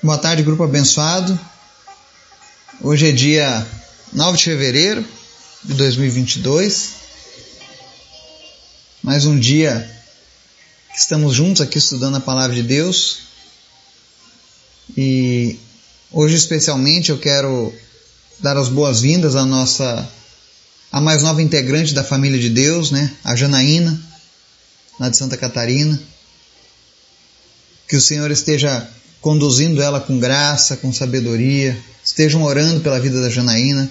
Boa tarde, grupo abençoado. Hoje é dia 9 de fevereiro de 2022. Mais um dia que estamos juntos aqui estudando a palavra de Deus. E hoje especialmente eu quero dar as boas-vindas à nossa a mais nova integrante da família de Deus, né? A Janaína, lá de Santa Catarina. Que o Senhor esteja conduzindo ela com graça, com sabedoria. Estejam orando pela vida da Janaína,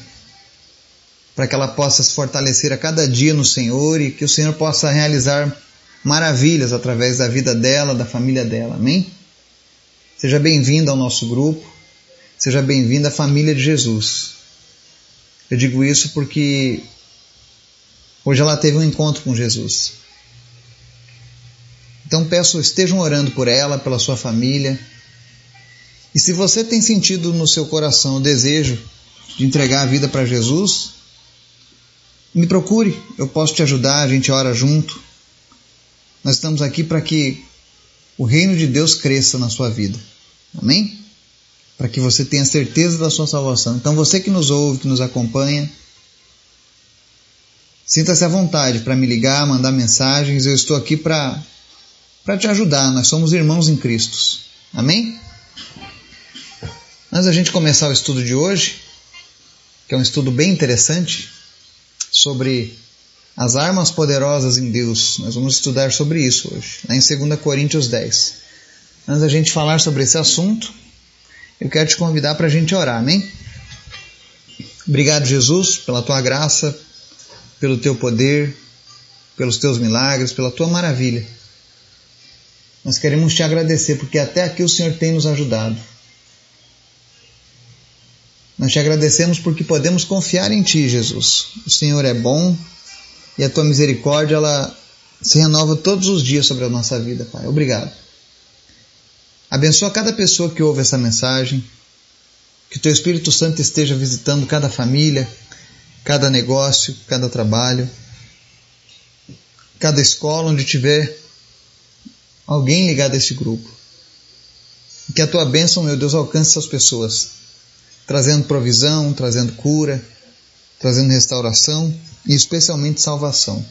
para que ela possa se fortalecer a cada dia no Senhor e que o Senhor possa realizar maravilhas através da vida dela, da família dela. Amém? Seja bem-vinda ao nosso grupo, seja bem-vinda à família de Jesus. Eu digo isso porque hoje ela teve um encontro com Jesus. Então peço, estejam orando por ela, pela sua família, e se você tem sentido no seu coração o desejo de entregar a vida para Jesus, me procure, eu posso te ajudar, a gente ora junto. Nós estamos aqui para que o reino de Deus cresça na sua vida. Amém? Para que você tenha certeza da sua salvação. Então você que nos ouve, que nos acompanha, sinta-se à vontade para me ligar, mandar mensagens. Eu estou aqui para te ajudar. Nós somos irmãos em Cristo. Amém? Antes da gente começar o estudo de hoje, que é um estudo bem interessante sobre as armas poderosas em Deus, nós vamos estudar sobre isso hoje, lá em 2 Coríntios 10. Antes da gente falar sobre esse assunto, eu quero te convidar para a gente orar, amém? Obrigado, Jesus, pela tua graça, pelo teu poder, pelos teus milagres, pela tua maravilha. Nós queremos te agradecer porque até aqui o Senhor tem nos ajudado. Nós te agradecemos porque podemos confiar em Ti, Jesus. O Senhor é bom e a Tua misericórdia ela se renova todos os dias sobre a nossa vida, Pai. Obrigado. Abençoa cada pessoa que ouve essa mensagem. Que o Teu Espírito Santo esteja visitando cada família, cada negócio, cada trabalho, cada escola onde tiver alguém ligado a esse grupo. Que a Tua bênção, meu Deus, alcance essas pessoas trazendo provisão, trazendo cura, trazendo restauração e especialmente salvação.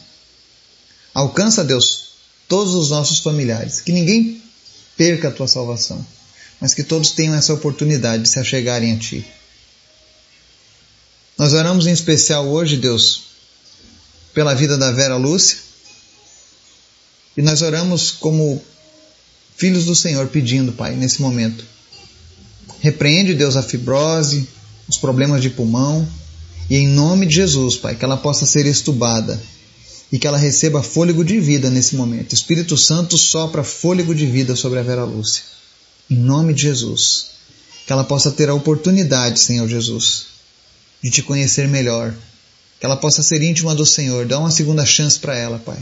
Alcança, Deus, todos os nossos familiares, que ninguém perca a tua salvação, mas que todos tenham essa oportunidade de se achegarem a ti. Nós oramos em especial hoje, Deus, pela vida da Vera Lúcia, e nós oramos como filhos do Senhor pedindo, Pai, nesse momento Repreende, Deus, a fibrose, os problemas de pulmão. E em nome de Jesus, Pai, que ela possa ser estubada e que ela receba fôlego de vida nesse momento. Espírito Santo sopra fôlego de vida sobre a Vera Lúcia. Em nome de Jesus. Que ela possa ter a oportunidade, Senhor Jesus, de te conhecer melhor. Que ela possa ser íntima do Senhor. Dá uma segunda chance para ela, Pai.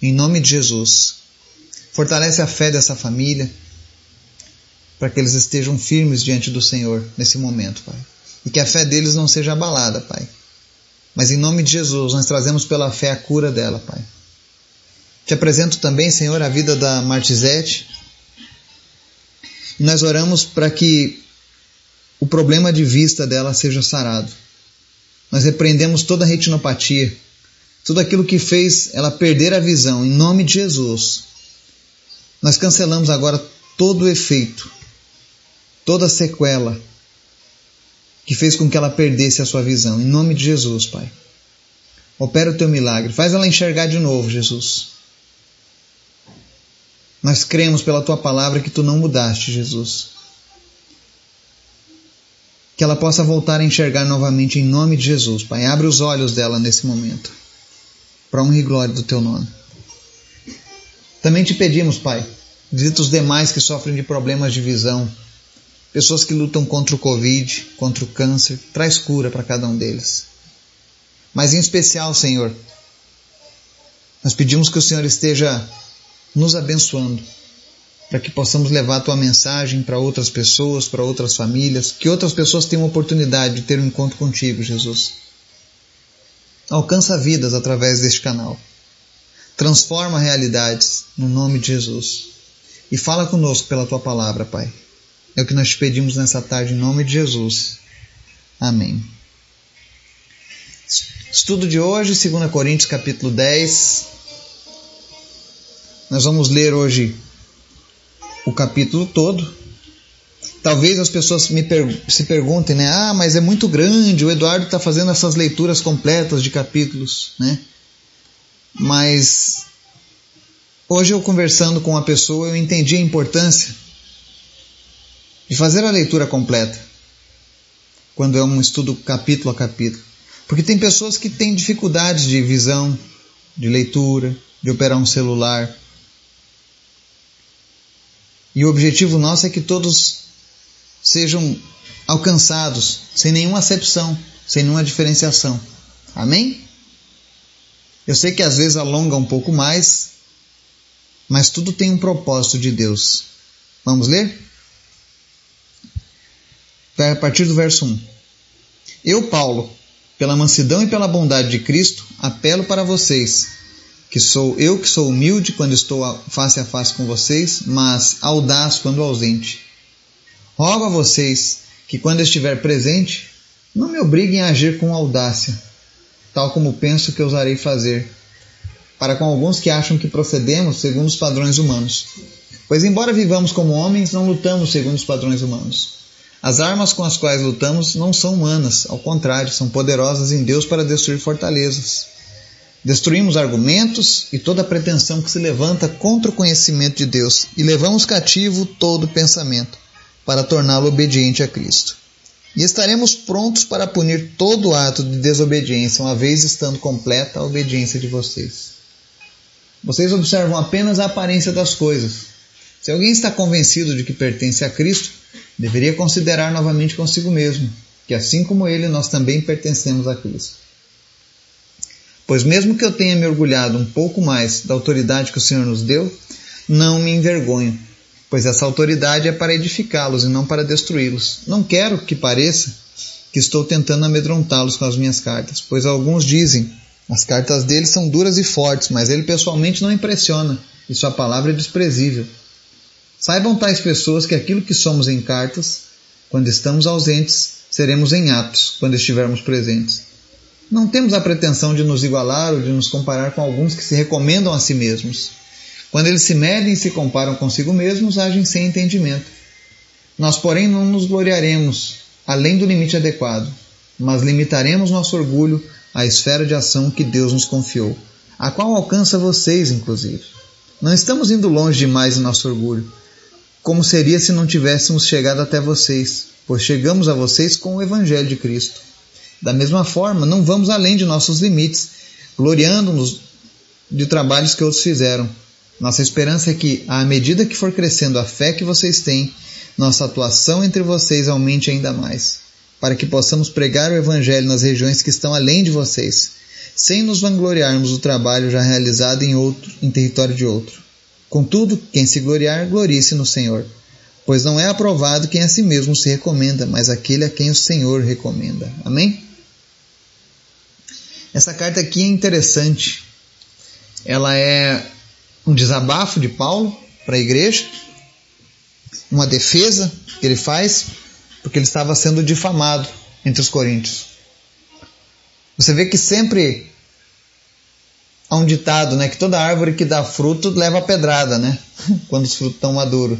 Em nome de Jesus. Fortalece a fé dessa família para que eles estejam firmes diante do Senhor nesse momento, Pai. E que a fé deles não seja abalada, Pai. Mas em nome de Jesus, nós trazemos pela fé a cura dela, Pai. Te apresento também, Senhor, a vida da Martizete. Nós oramos para que o problema de vista dela seja sarado. Nós repreendemos toda a retinopatia, tudo aquilo que fez ela perder a visão, em nome de Jesus. Nós cancelamos agora todo o efeito toda sequela que fez com que ela perdesse a sua visão. Em nome de Jesus, Pai. Opera o teu milagre. Faz ela enxergar de novo, Jesus. Nós cremos pela tua palavra que tu não mudaste, Jesus. Que ela possa voltar a enxergar novamente em nome de Jesus, Pai. Abre os olhos dela nesse momento. Para honra e glória do teu nome. Também te pedimos, Pai, visita os demais que sofrem de problemas de visão pessoas que lutam contra o Covid, contra o câncer, traz cura para cada um deles. Mas em especial, Senhor, nós pedimos que o Senhor esteja nos abençoando, para que possamos levar a tua mensagem para outras pessoas, para outras famílias, que outras pessoas tenham oportunidade de ter um encontro contigo, Jesus. Alcança vidas através deste canal. Transforma realidades no nome de Jesus. E fala conosco pela tua palavra, Pai. É o que nós pedimos nessa tarde, em nome de Jesus. Amém. Estudo de hoje, 2 Coríntios capítulo 10. Nós vamos ler hoje o capítulo todo. Talvez as pessoas per se perguntem, né? Ah, mas é muito grande, o Eduardo está fazendo essas leituras completas de capítulos, né? Mas hoje eu conversando com uma pessoa, eu entendi a importância de fazer a leitura completa, quando é um estudo capítulo a capítulo. Porque tem pessoas que têm dificuldades de visão, de leitura, de operar um celular. E o objetivo nosso é que todos sejam alcançados sem nenhuma acepção, sem nenhuma diferenciação. Amém? Eu sei que às vezes alonga um pouco mais, mas tudo tem um propósito de Deus. Vamos ler? A partir do verso 1. Eu, Paulo, pela mansidão e pela bondade de Cristo, apelo para vocês, que sou eu que sou humilde quando estou face a face com vocês, mas audaz quando ausente. Rogo a vocês que quando estiver presente, não me obriguem a agir com audácia, tal como penso que ousarei fazer, para com alguns que acham que procedemos segundo os padrões humanos. Pois embora vivamos como homens, não lutamos segundo os padrões humanos. As armas com as quais lutamos não são humanas, ao contrário, são poderosas em Deus para destruir fortalezas. Destruímos argumentos e toda pretensão que se levanta contra o conhecimento de Deus e levamos cativo todo pensamento para torná-lo obediente a Cristo. E estaremos prontos para punir todo ato de desobediência, uma vez estando completa a obediência de vocês. Vocês observam apenas a aparência das coisas. Se alguém está convencido de que pertence a Cristo, deveria considerar novamente consigo mesmo, que assim como ele, nós também pertencemos a Cristo. Pois mesmo que eu tenha me orgulhado um pouco mais da autoridade que o Senhor nos deu, não me envergonho, pois essa autoridade é para edificá-los e não para destruí-los. Não quero que pareça que estou tentando amedrontá-los com as minhas cartas, pois alguns dizem, as cartas dele são duras e fortes, mas ele pessoalmente não impressiona, e sua palavra é desprezível. Saibam tais pessoas que aquilo que somos em cartas, quando estamos ausentes, seremos em atos, quando estivermos presentes. Não temos a pretensão de nos igualar ou de nos comparar com alguns que se recomendam a si mesmos. Quando eles se medem e se comparam consigo mesmos, agem sem entendimento. Nós, porém, não nos gloriaremos além do limite adequado, mas limitaremos nosso orgulho à esfera de ação que Deus nos confiou, a qual alcança vocês, inclusive. Não estamos indo longe demais em nosso orgulho, como seria se não tivéssemos chegado até vocês, pois chegamos a vocês com o Evangelho de Cristo. Da mesma forma, não vamos além de nossos limites, gloriando-nos de trabalhos que outros fizeram. Nossa esperança é que, à medida que for crescendo a fé que vocês têm, nossa atuação entre vocês aumente ainda mais, para que possamos pregar o Evangelho nas regiões que estão além de vocês, sem nos vangloriarmos do trabalho já realizado em, outro, em território de outro. Contudo, quem se gloriar, glorie-se no Senhor. Pois não é aprovado quem a si mesmo se recomenda, mas aquele a quem o Senhor recomenda. Amém? Essa carta aqui é interessante. Ela é um desabafo de Paulo para a igreja, uma defesa que ele faz, porque ele estava sendo difamado entre os coríntios. Você vê que sempre há um ditado, né, que toda árvore que dá fruto leva pedrada, né, quando os frutos estão maduros.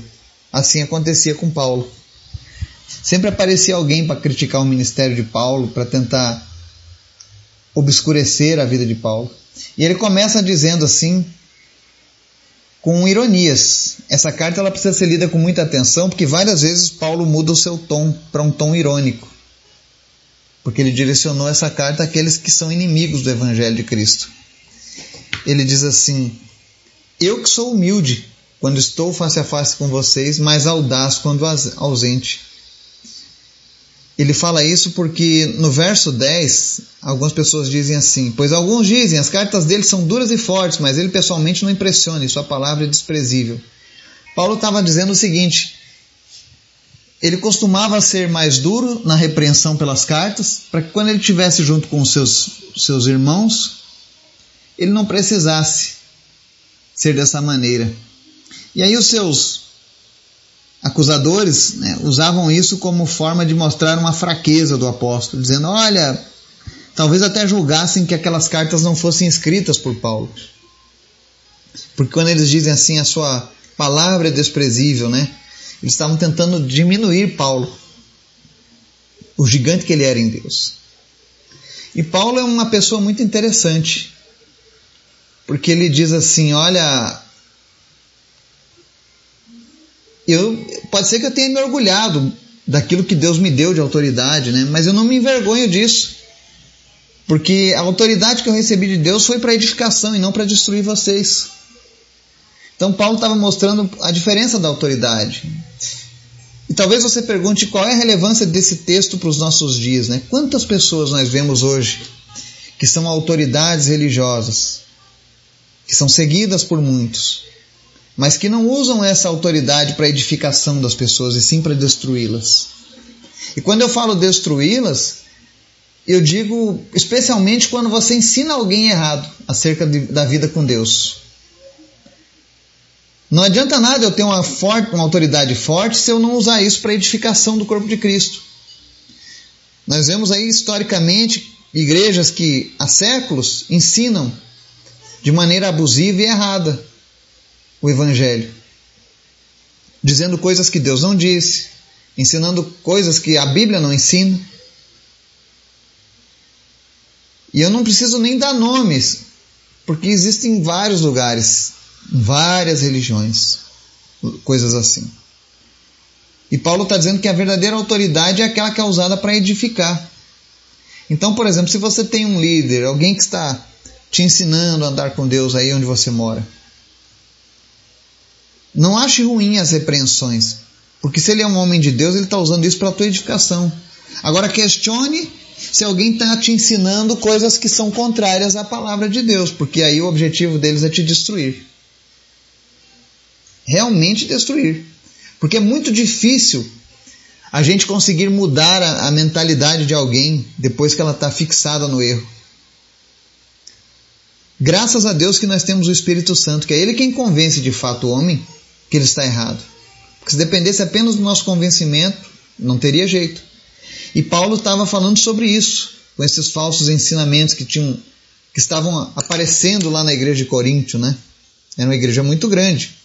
Assim acontecia com Paulo. Sempre aparecia alguém para criticar o ministério de Paulo, para tentar obscurecer a vida de Paulo. E ele começa dizendo assim, com ironias. Essa carta ela precisa ser lida com muita atenção, porque várias vezes Paulo muda o seu tom para um tom irônico. Porque ele direcionou essa carta àqueles que são inimigos do evangelho de Cristo ele diz assim: Eu que sou humilde quando estou face a face com vocês, mas audaz quando ausente. Ele fala isso porque no verso 10, algumas pessoas dizem assim: Pois alguns dizem, as cartas dele são duras e fortes, mas ele pessoalmente não impressiona, e sua palavra é desprezível. Paulo estava dizendo o seguinte: ele costumava ser mais duro na repreensão pelas cartas, para que quando ele estivesse junto com seus, seus irmãos, ele não precisasse ser dessa maneira. E aí os seus acusadores né, usavam isso como forma de mostrar uma fraqueza do apóstolo, dizendo: olha, talvez até julgassem que aquelas cartas não fossem escritas por Paulo. Porque quando eles dizem assim, a sua palavra é desprezível, né? Eles estavam tentando diminuir Paulo, o gigante que ele era em Deus. E Paulo é uma pessoa muito interessante, porque ele diz assim: olha, eu pode ser que eu tenha me orgulhado daquilo que Deus me deu de autoridade, né? Mas eu não me envergonho disso. Porque a autoridade que eu recebi de Deus foi para edificação e não para destruir vocês. Então Paulo estava mostrando a diferença da autoridade. E talvez você pergunte qual é a relevância desse texto para os nossos dias, né? Quantas pessoas nós vemos hoje que são autoridades religiosas, que são seguidas por muitos, mas que não usam essa autoridade para edificação das pessoas e sim para destruí-las. E quando eu falo destruí-las, eu digo especialmente quando você ensina alguém errado acerca de, da vida com Deus. Não adianta nada eu ter uma, forte, uma autoridade forte se eu não usar isso para edificação do corpo de Cristo. Nós vemos aí historicamente igrejas que há séculos ensinam de maneira abusiva e errada o Evangelho, dizendo coisas que Deus não disse, ensinando coisas que a Bíblia não ensina. E eu não preciso nem dar nomes, porque existem vários lugares, várias religiões, coisas assim. E Paulo está dizendo que a verdadeira autoridade é aquela que é usada para edificar. Então, por exemplo, se você tem um líder, alguém que está te ensinando a andar com Deus aí onde você mora, não ache ruim as repreensões, porque se ele é um homem de Deus, ele está usando isso para a tua edificação. Agora questione se alguém está te ensinando coisas que são contrárias à palavra de Deus, porque aí o objetivo deles é te destruir. Realmente destruir. Porque é muito difícil a gente conseguir mudar a, a mentalidade de alguém depois que ela está fixada no erro. Graças a Deus que nós temos o Espírito Santo, que é Ele quem convence de fato o homem que ele está errado. Porque se dependesse apenas do nosso convencimento, não teria jeito. E Paulo estava falando sobre isso, com esses falsos ensinamentos que tinham que estavam aparecendo lá na igreja de Coríntio, né? Era uma igreja muito grande.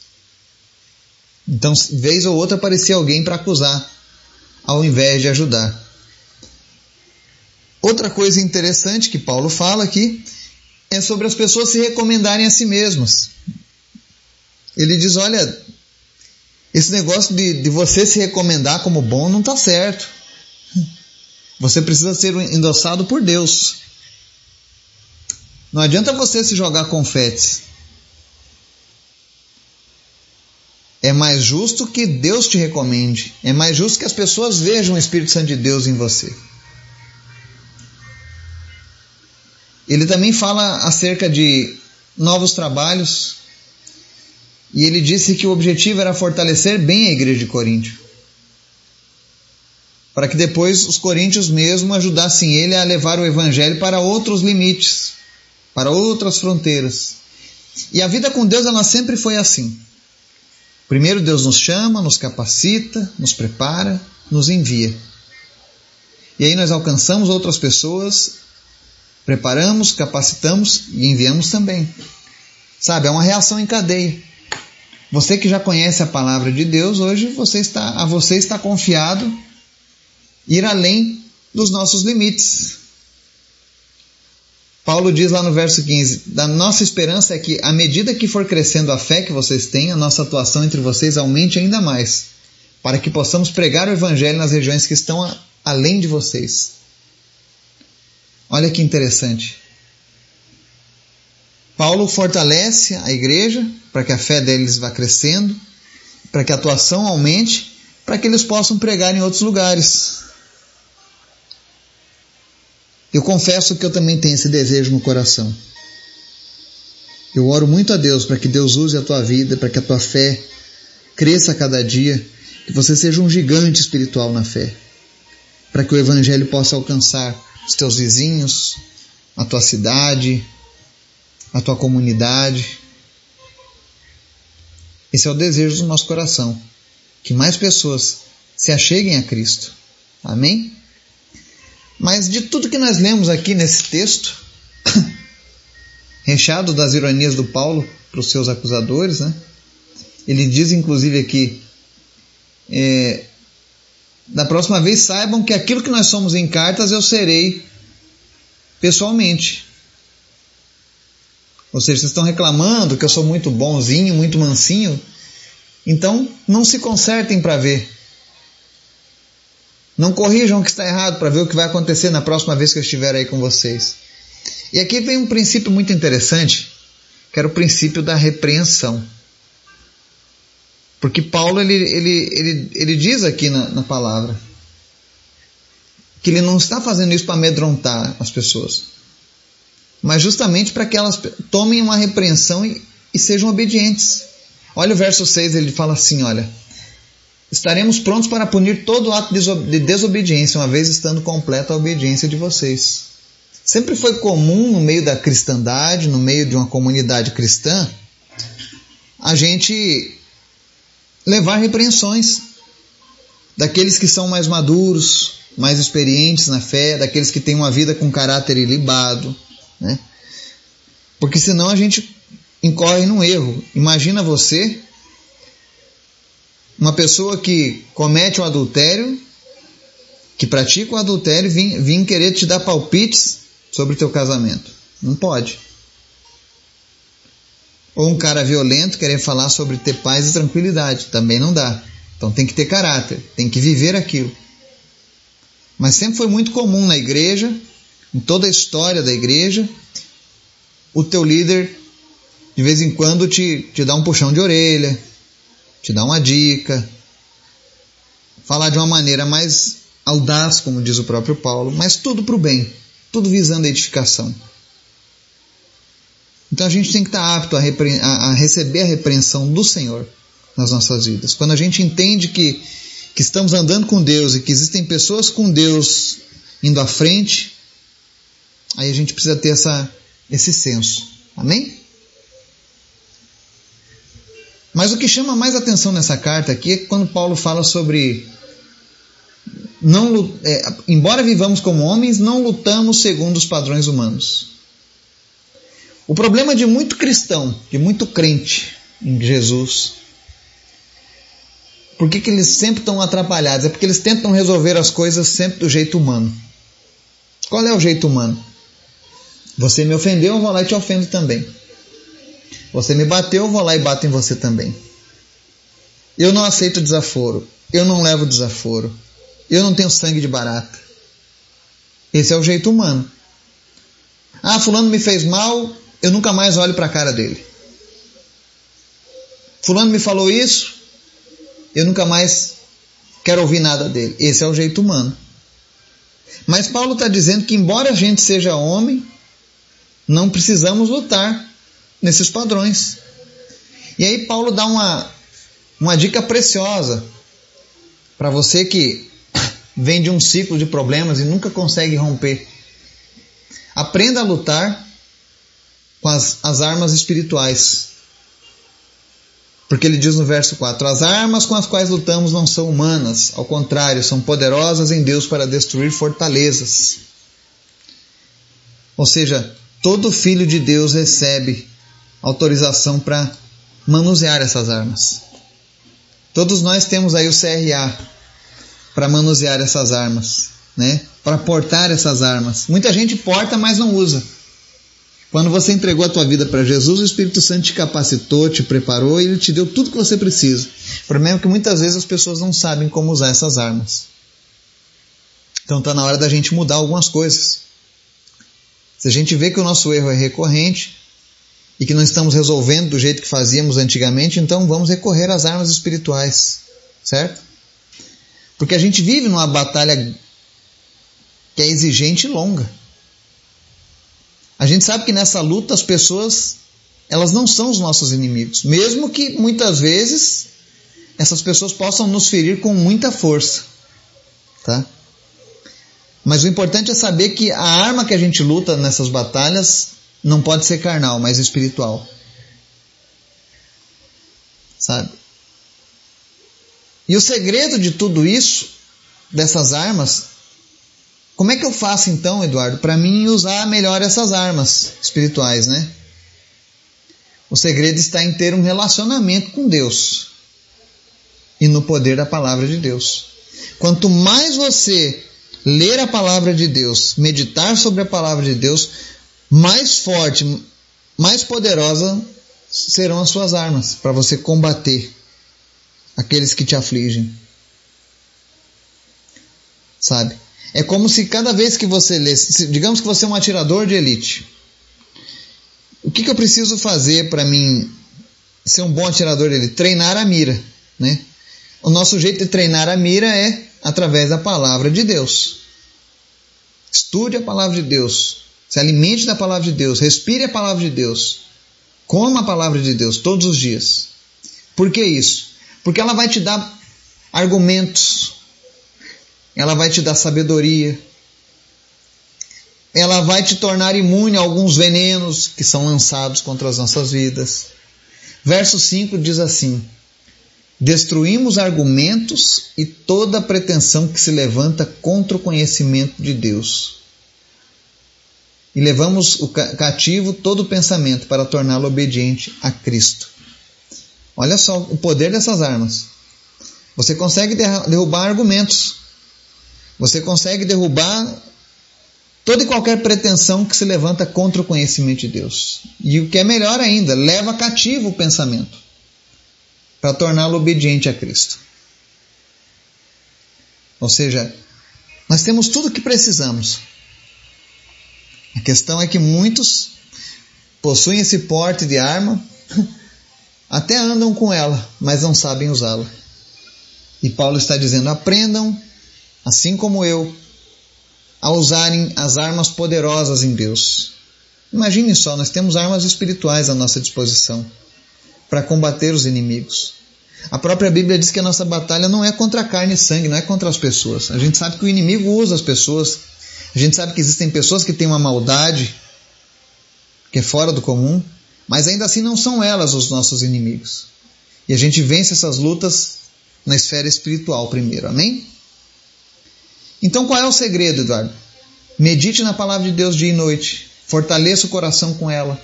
Então, vez ou outra aparecia alguém para acusar, ao invés de ajudar. Outra coisa interessante que Paulo fala aqui é sobre as pessoas se recomendarem a si mesmas. Ele diz: olha, esse negócio de, de você se recomendar como bom não está certo. Você precisa ser endossado por Deus. Não adianta você se jogar confetes. É mais justo que Deus te recomende. É mais justo que as pessoas vejam o Espírito Santo de Deus em você. Ele também fala acerca de novos trabalhos, e ele disse que o objetivo era fortalecer bem a igreja de Coríntio. Para que depois os coríntios mesmo ajudassem ele a levar o evangelho para outros limites, para outras fronteiras. E a vida com Deus ela sempre foi assim. Primeiro Deus nos chama, nos capacita, nos prepara, nos envia. E aí nós alcançamos outras pessoas, preparamos, capacitamos e enviamos também. Sabe, é uma reação em cadeia. Você que já conhece a palavra de Deus, hoje você está, a você está confiado ir além dos nossos limites. Paulo diz lá no verso 15: da nossa esperança é que, à medida que for crescendo a fé que vocês têm, a nossa atuação entre vocês aumente ainda mais, para que possamos pregar o Evangelho nas regiões que estão a, além de vocês. Olha que interessante. Paulo fortalece a igreja para que a fé deles vá crescendo, para que a atuação aumente, para que eles possam pregar em outros lugares. Eu confesso que eu também tenho esse desejo no coração. Eu oro muito a Deus para que Deus use a tua vida, para que a tua fé cresça a cada dia, que você seja um gigante espiritual na fé, para que o Evangelho possa alcançar os teus vizinhos, a tua cidade, a tua comunidade. Esse é o desejo do nosso coração. que mais pessoas se acheguem a Cristo. Amém? Mas de tudo que nós lemos aqui nesse texto, recheado das ironias do Paulo para os seus acusadores, né? Ele diz inclusive aqui: é, da próxima vez saibam que aquilo que nós somos em cartas eu serei pessoalmente. Ou seja, vocês estão reclamando que eu sou muito bonzinho, muito mansinho. Então, não se consertem para ver. Não corrijam o que está errado para ver o que vai acontecer na próxima vez que eu estiver aí com vocês. E aqui vem um princípio muito interessante, que era o princípio da repreensão. Porque Paulo ele, ele, ele, ele diz aqui na, na palavra que ele não está fazendo isso para amedrontar as pessoas, mas justamente para que elas tomem uma repreensão e, e sejam obedientes. Olha o verso 6, ele fala assim: olha, estaremos prontos para punir todo ato de desobediência, uma vez estando completa a obediência de vocês. Sempre foi comum no meio da cristandade, no meio de uma comunidade cristã, a gente levar repreensões daqueles que são mais maduros, mais experientes na fé, daqueles que têm uma vida com caráter ilibado, né? Porque senão a gente incorre num erro. Imagina você, uma pessoa que comete o um adultério, que pratica o adultério, vim, vim querer te dar palpites sobre o teu casamento. Não pode. Ou um cara violento querer falar sobre ter paz e tranquilidade. Também não dá. Então tem que ter caráter, tem que viver aquilo. Mas sempre foi muito comum na igreja, em toda a história da igreja, o teu líder de vez em quando te, te dá um puxão de orelha, te dá uma dica, falar de uma maneira mais audaz, como diz o próprio Paulo, mas tudo para o bem, tudo visando a edificação. Então a gente tem que estar apto a, a, a receber a repreensão do Senhor nas nossas vidas. Quando a gente entende que, que estamos andando com Deus e que existem pessoas com Deus indo à frente, aí a gente precisa ter essa, esse senso. Amém? Mas o que chama mais atenção nessa carta aqui é quando Paulo fala sobre não, é, embora vivamos como homens, não lutamos segundo os padrões humanos. O problema de muito cristão, de muito crente em Jesus, por que, que eles sempre estão atrapalhados? É porque eles tentam resolver as coisas sempre do jeito humano. Qual é o jeito humano? Você me ofendeu, eu vou lá e te ofendo também. Você me bateu, eu vou lá e bato em você também. Eu não aceito desaforo. Eu não levo desaforo. Eu não tenho sangue de barata. Esse é o jeito humano. Ah, fulano me fez mal, eu nunca mais olho para a cara dele. Fulano me falou isso, eu nunca mais quero ouvir nada dele. Esse é o jeito humano. Mas Paulo está dizendo que, embora a gente seja homem, não precisamos lutar nesses padrões. E aí, Paulo dá uma, uma dica preciosa para você que vem de um ciclo de problemas e nunca consegue romper. Aprenda a lutar com as, as armas espirituais. Porque ele diz no verso 4: As armas com as quais lutamos não são humanas, ao contrário, são poderosas em Deus para destruir fortalezas. Ou seja, todo filho de Deus recebe autorização para manusear essas armas. Todos nós temos aí o CRA para manusear essas armas, né? Para portar essas armas. Muita gente porta, mas não usa. Quando você entregou a tua vida para Jesus, o Espírito Santo te capacitou, te preparou e ele te deu tudo que você precisa. O problema é que muitas vezes as pessoas não sabem como usar essas armas. Então está na hora da gente mudar algumas coisas. Se a gente vê que o nosso erro é recorrente e que não estamos resolvendo do jeito que fazíamos antigamente, então vamos recorrer às armas espirituais, certo? Porque a gente vive numa batalha que é exigente e longa. A gente sabe que nessa luta as pessoas elas não são os nossos inimigos, mesmo que muitas vezes essas pessoas possam nos ferir com muita força, tá? Mas o importante é saber que a arma que a gente luta nessas batalhas não pode ser carnal, mas espiritual. Sabe? E o segredo de tudo isso, dessas armas, como é que eu faço então, Eduardo, para mim usar melhor essas armas espirituais, né? O segredo está em ter um relacionamento com Deus e no poder da palavra de Deus. Quanto mais você ler a palavra de Deus, meditar sobre a palavra de Deus, mais forte, mais poderosa serão as suas armas para você combater aqueles que te afligem. Sabe? É como se cada vez que você lê, digamos que você é um atirador de elite. O que, que eu preciso fazer para mim ser um bom atirador de elite? Treinar a mira, né? O nosso jeito de treinar a mira é através da palavra de Deus. Estude a palavra de Deus, se alimente da palavra de Deus, respire a palavra de Deus, coma a palavra de Deus todos os dias. Por que isso? Porque ela vai te dar argumentos, ela vai te dar sabedoria, ela vai te tornar imune a alguns venenos que são lançados contra as nossas vidas. Verso 5 diz assim: Destruímos argumentos e toda pretensão que se levanta contra o conhecimento de Deus. E levamos o cativo todo pensamento para torná-lo obediente a Cristo. Olha só o poder dessas armas. Você consegue derrubar argumentos. Você consegue derrubar toda e qualquer pretensão que se levanta contra o conhecimento de Deus. E o que é melhor ainda, leva cativo o pensamento para torná-lo obediente a Cristo. Ou seja, nós temos tudo o que precisamos. A questão é que muitos possuem esse porte de arma, até andam com ela, mas não sabem usá-la. E Paulo está dizendo: aprendam, assim como eu, a usarem as armas poderosas em Deus. Imagine só, nós temos armas espirituais à nossa disposição para combater os inimigos. A própria Bíblia diz que a nossa batalha não é contra carne e sangue, não é contra as pessoas. A gente sabe que o inimigo usa as pessoas. A gente sabe que existem pessoas que têm uma maldade que é fora do comum, mas ainda assim não são elas os nossos inimigos. E a gente vence essas lutas na esfera espiritual primeiro, amém? Então qual é o segredo, Eduardo? Medite na palavra de Deus dia e noite, fortaleça o coração com ela,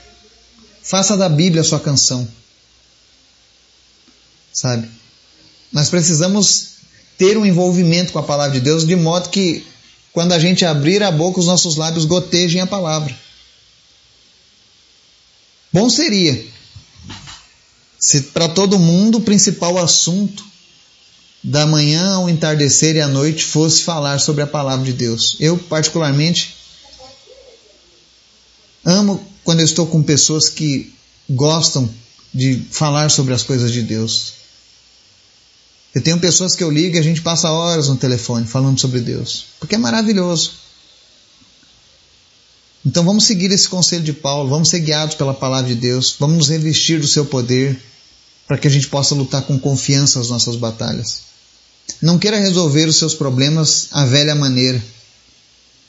faça da Bíblia a sua canção sabe? Nós precisamos ter um envolvimento com a palavra de Deus de modo que quando a gente abrir a boca, os nossos lábios gotejem a palavra. Bom seria se para todo mundo o principal assunto da manhã ao entardecer e à noite fosse falar sobre a palavra de Deus. Eu, particularmente, amo quando eu estou com pessoas que gostam de falar sobre as coisas de Deus. Eu tenho pessoas que eu ligo e a gente passa horas no telefone falando sobre Deus, porque é maravilhoso. Então vamos seguir esse conselho de Paulo, vamos ser guiados pela palavra de Deus, vamos nos revestir do seu poder para que a gente possa lutar com confiança as nossas batalhas. Não queira resolver os seus problemas à velha maneira,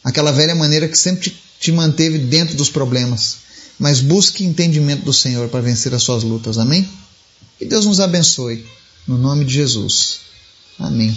aquela velha maneira que sempre te manteve dentro dos problemas, mas busque entendimento do Senhor para vencer as suas lutas. Amém? Que Deus nos abençoe. No nome de Jesus. Amém.